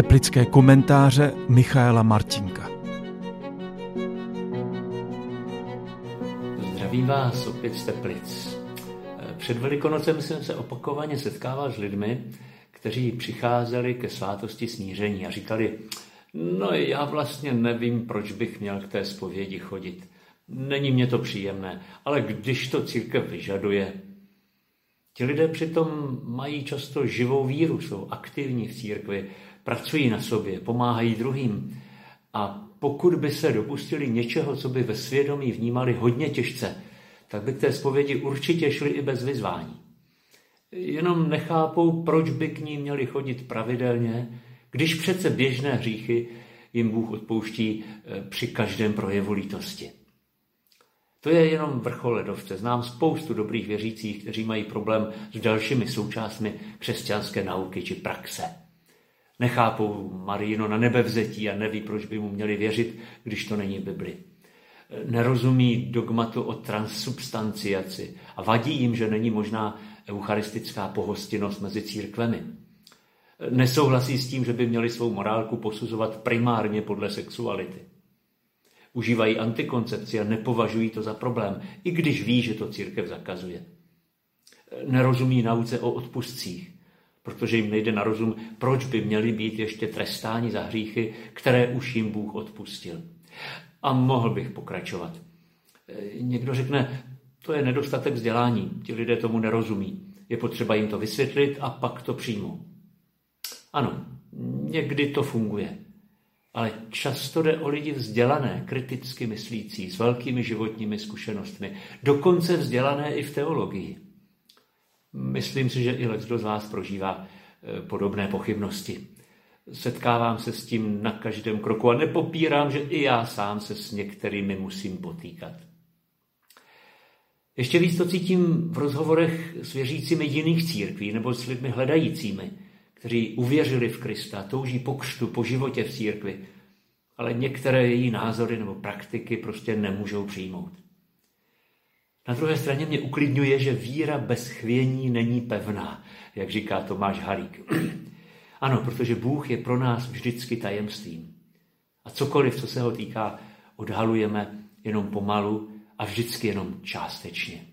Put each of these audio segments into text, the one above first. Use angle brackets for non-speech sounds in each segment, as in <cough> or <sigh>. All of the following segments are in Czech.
Teplické komentáře Michaela Martinka. Zdravím vás opět z Teplic. Před Velikonocem jsem se opakovaně setkával s lidmi, kteří přicházeli ke svátosti smíření a říkali, no já vlastně nevím, proč bych měl k té zpovědi chodit. Není mě to příjemné, ale když to církev vyžaduje, Ti lidé přitom mají často živou víru, jsou aktivní v církvi, pracují na sobě, pomáhají druhým. A pokud by se dopustili něčeho, co by ve svědomí vnímali hodně těžce, tak by k té zpovědi určitě šli i bez vyzvání. Jenom nechápou, proč by k ní měli chodit pravidelně, když přece běžné hříchy jim Bůh odpouští eh, při každém projevu lítosti. To je jenom vrchol ledovce. Znám spoustu dobrých věřících, kteří mají problém s dalšími součástmi křesťanské nauky či praxe. Nechápou Marino na nebevzetí a neví, proč by mu měli věřit, když to není Bibli. Nerozumí dogmatu o transsubstanciaci a vadí jim, že není možná eucharistická pohostinnost mezi církvemi. Nesouhlasí s tím, že by měli svou morálku posuzovat primárně podle sexuality. Užívají antikoncepci a nepovažují to za problém, i když ví, že to církev zakazuje. Nerozumí nauce o odpustcích, protože jim nejde na rozum, proč by měli být ještě trestáni za hříchy, které už jim Bůh odpustil. A mohl bych pokračovat. Někdo řekne, to je nedostatek vzdělání, ti lidé tomu nerozumí. Je potřeba jim to vysvětlit a pak to přijmou. Ano, někdy to funguje. Ale často jde o lidi vzdělané, kriticky myslící, s velkými životními zkušenostmi, dokonce vzdělané i v teologii. Myslím si, že i kdo z vás prožívá e, podobné pochybnosti. Setkávám se s tím na každém kroku a nepopírám, že i já sám se s některými musím potýkat. Ještě víc to cítím v rozhovorech s věřícími jiných církví nebo s lidmi hledajícími, kteří uvěřili v Krista, touží po křtu, po životě v církvi, ale některé její názory nebo praktiky prostě nemůžou přijmout. Na druhé straně mě uklidňuje, že víra bez chvění není pevná, jak říká Tomáš Halík. <clears throat> ano, protože Bůh je pro nás vždycky tajemstvím. A cokoliv, co se ho týká, odhalujeme jenom pomalu a vždycky jenom částečně.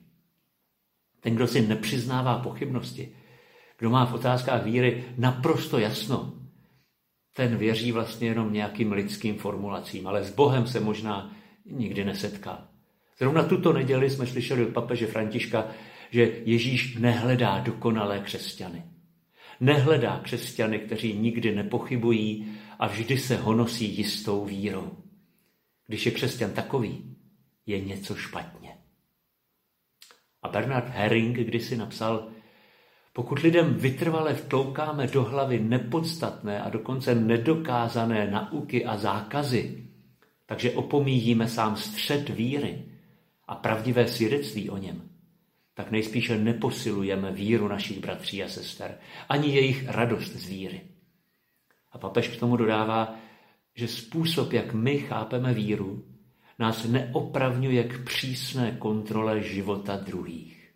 Ten, kdo si nepřiznává pochybnosti, kdo má v otázkách víry naprosto jasno, ten věří vlastně jenom nějakým lidským formulacím, ale s Bohem se možná nikdy nesetká. Zrovna tuto neděli jsme slyšeli od papeže Františka, že Ježíš nehledá dokonalé křesťany. Nehledá křesťany, kteří nikdy nepochybují a vždy se honosí jistou vírou. Když je křesťan takový, je něco špatně. A Bernard Herring kdysi napsal, pokud lidem vytrvale vtloukáme do hlavy nepodstatné a dokonce nedokázané nauky a zákazy, takže opomíjíme sám střed víry a pravdivé svědectví o něm, tak nejspíše neposilujeme víru našich bratří a sester, ani jejich radost z víry. A papež k tomu dodává, že způsob, jak my chápeme víru, nás neopravňuje k přísné kontrole života druhých.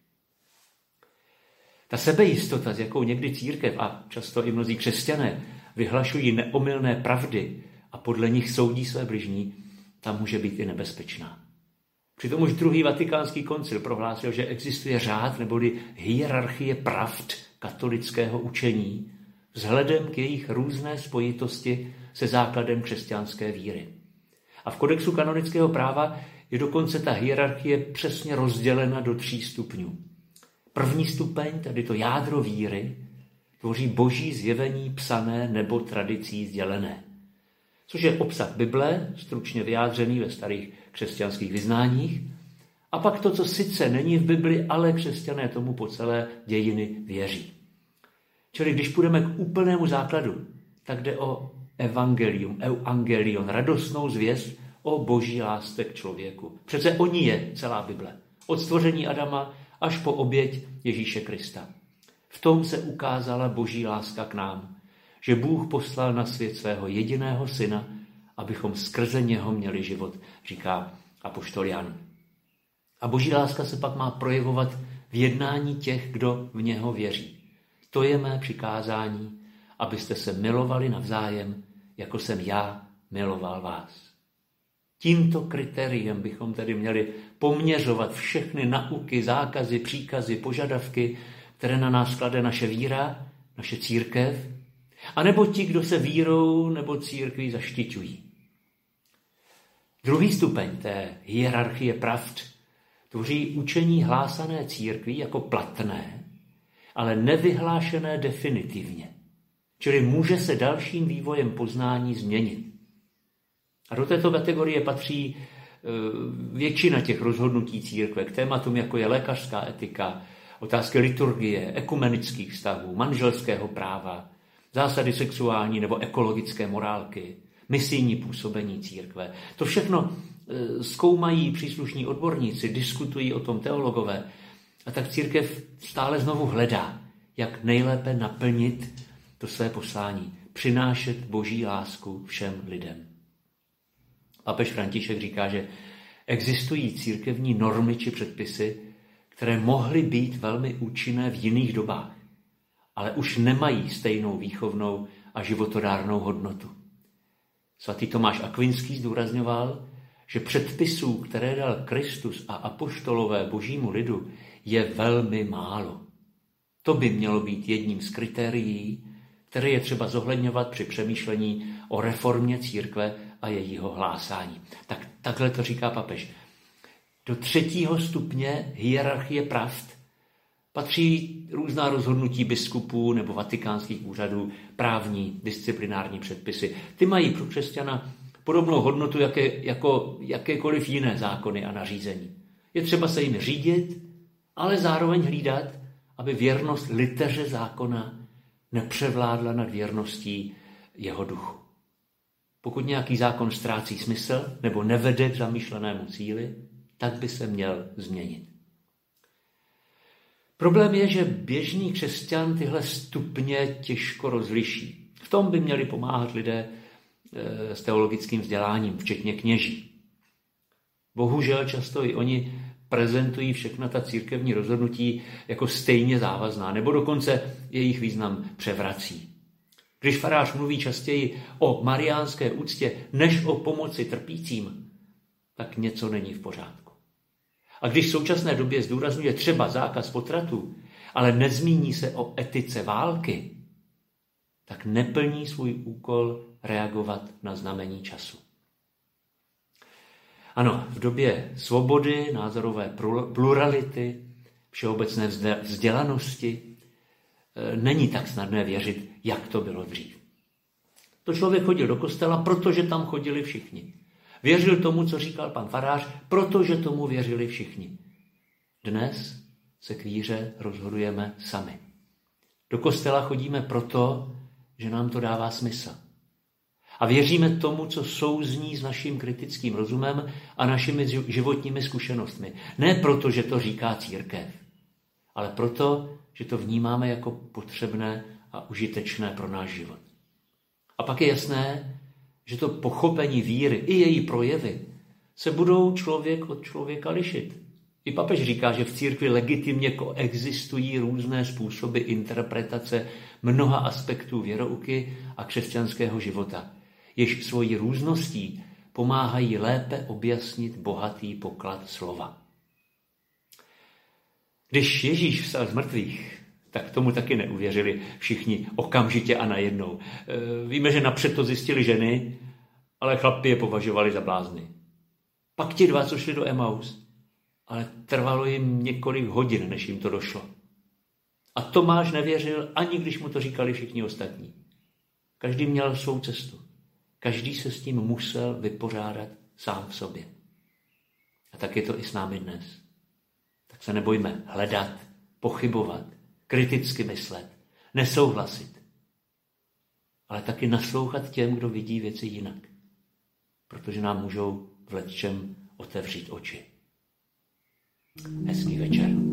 Ta sebejistota, s jakou někdy církev a často i mnozí křesťané vyhlašují neomylné pravdy a podle nich soudí své bližní, ta může být i nebezpečná. Přitom už druhý vatikánský koncil prohlásil, že existuje řád neboli hierarchie pravd katolického učení vzhledem k jejich různé spojitosti se základem křesťanské víry. A v kodexu kanonického práva je dokonce ta hierarchie přesně rozdělena do tří stupňů. První stupeň, tedy to jádro víry, tvoří boží zjevení psané nebo tradicí sdělené. Což je obsah Bible, stručně vyjádřený ve starých křesťanských vyznáních, a pak to, co sice není v Bibli, ale křesťané tomu po celé dějiny věří. Čili když půjdeme k úplnému základu, tak jde o evangelium, evangelion, radostnou zvěst o boží lásce k člověku. Přece o ní je celá Bible. Od stvoření Adama až po oběť Ježíše Krista. V tom se ukázala boží láska k nám, že Bůh poslal na svět svého jediného syna, abychom skrze něho měli život, říká apoštol Jan. A boží láska se pak má projevovat v jednání těch, kdo v něho věří. To je mé přikázání, abyste se milovali navzájem, jako jsem já miloval vás. Tímto kritériem bychom tedy měli poměřovat všechny nauky, zákazy, příkazy, požadavky, které na nás klade naše víra, naše církev, anebo ti, kdo se vírou nebo církví zaštiťují. Druhý stupeň té hierarchie pravd tvoří učení hlásané církví jako platné, ale nevyhlášené definitivně. Čili může se dalším vývojem poznání změnit. A do této kategorie patří e, většina těch rozhodnutí církve k tématům, jako je lékařská etika, otázky liturgie, ekumenických vztahů, manželského práva, zásady sexuální nebo ekologické morálky, misijní působení církve. To všechno e, zkoumají příslušní odborníci, diskutují o tom teologové. A tak církev stále znovu hledá, jak nejlépe naplnit to své poslání, přinášet boží lásku všem lidem. Papež František říká, že existují církevní normy či předpisy, které mohly být velmi účinné v jiných dobách, ale už nemají stejnou výchovnou a životodárnou hodnotu. Svatý Tomáš Akvinský zdůrazňoval, že předpisů, které dal Kristus a apoštolové božímu lidu, je velmi málo. To by mělo být jedním z kritérií, které je třeba zohledňovat při přemýšlení o reformě církve a jejího hlásání. Tak takhle to říká papež. Do třetího stupně hierarchie pravd patří různá rozhodnutí biskupů nebo vatikánských úřadů, právní, disciplinární předpisy. Ty mají pro křesťana podobnou hodnotu jaké, jako jakékoliv jiné zákony a nařízení. Je třeba se jim řídit, ale zároveň hlídat, aby věrnost liteře zákona nepřevládla nad věrností jeho duchu. Pokud nějaký zákon ztrácí smysl nebo nevede k zamýšlenému cíli, tak by se měl změnit. Problém je, že běžný křesťan tyhle stupně těžko rozliší. V tom by měli pomáhat lidé eh, s teologickým vzděláním, včetně kněží. Bohužel často i oni prezentují všechna ta církevní rozhodnutí jako stejně závazná, nebo dokonce jejich význam převrací. Když farář mluví častěji o mariánské úctě než o pomoci trpícím, tak něco není v pořádku. A když v současné době zdůrazňuje třeba zákaz potratů, ale nezmíní se o etice války, tak neplní svůj úkol reagovat na znamení času. Ano, v době svobody, názorové plurality, všeobecné vzdělanosti, e, není tak snadné věřit, jak to bylo dřív. To člověk chodil do kostela, protože tam chodili všichni. Věřil tomu, co říkal pan farář, protože tomu věřili všichni. Dnes se k víře rozhodujeme sami. Do kostela chodíme proto, že nám to dává smysl. A věříme tomu, co souzní s naším kritickým rozumem a našimi životními zkušenostmi. Ne proto, že to říká církev, ale proto, že to vnímáme jako potřebné a užitečné pro náš život. A pak je jasné, že to pochopení víry i její projevy se budou člověk od člověka lišit. I papež říká, že v církvi legitimně koexistují různé způsoby interpretace mnoha aspektů věrouky a křesťanského života, jež svojí růzností pomáhají lépe objasnit bohatý poklad slova. Když Ježíš vstal z mrtvých, tak tomu taky neuvěřili všichni okamžitě a najednou. E, víme, že napřed to zjistili ženy, ale chlapi je považovali za blázny. Pak ti dva, co šli do Emaus, ale trvalo jim několik hodin, než jim to došlo. A Tomáš nevěřil, ani když mu to říkali všichni ostatní. Každý měl svou cestu. Každý se s tím musel vypořádat sám v sobě. A tak je to i s námi dnes. Tak se nebojme hledat, pochybovat, kriticky myslet, nesouhlasit, ale taky naslouchat těm, kdo vidí věci jinak, protože nám můžou v letčem otevřít oči. Hezký večer.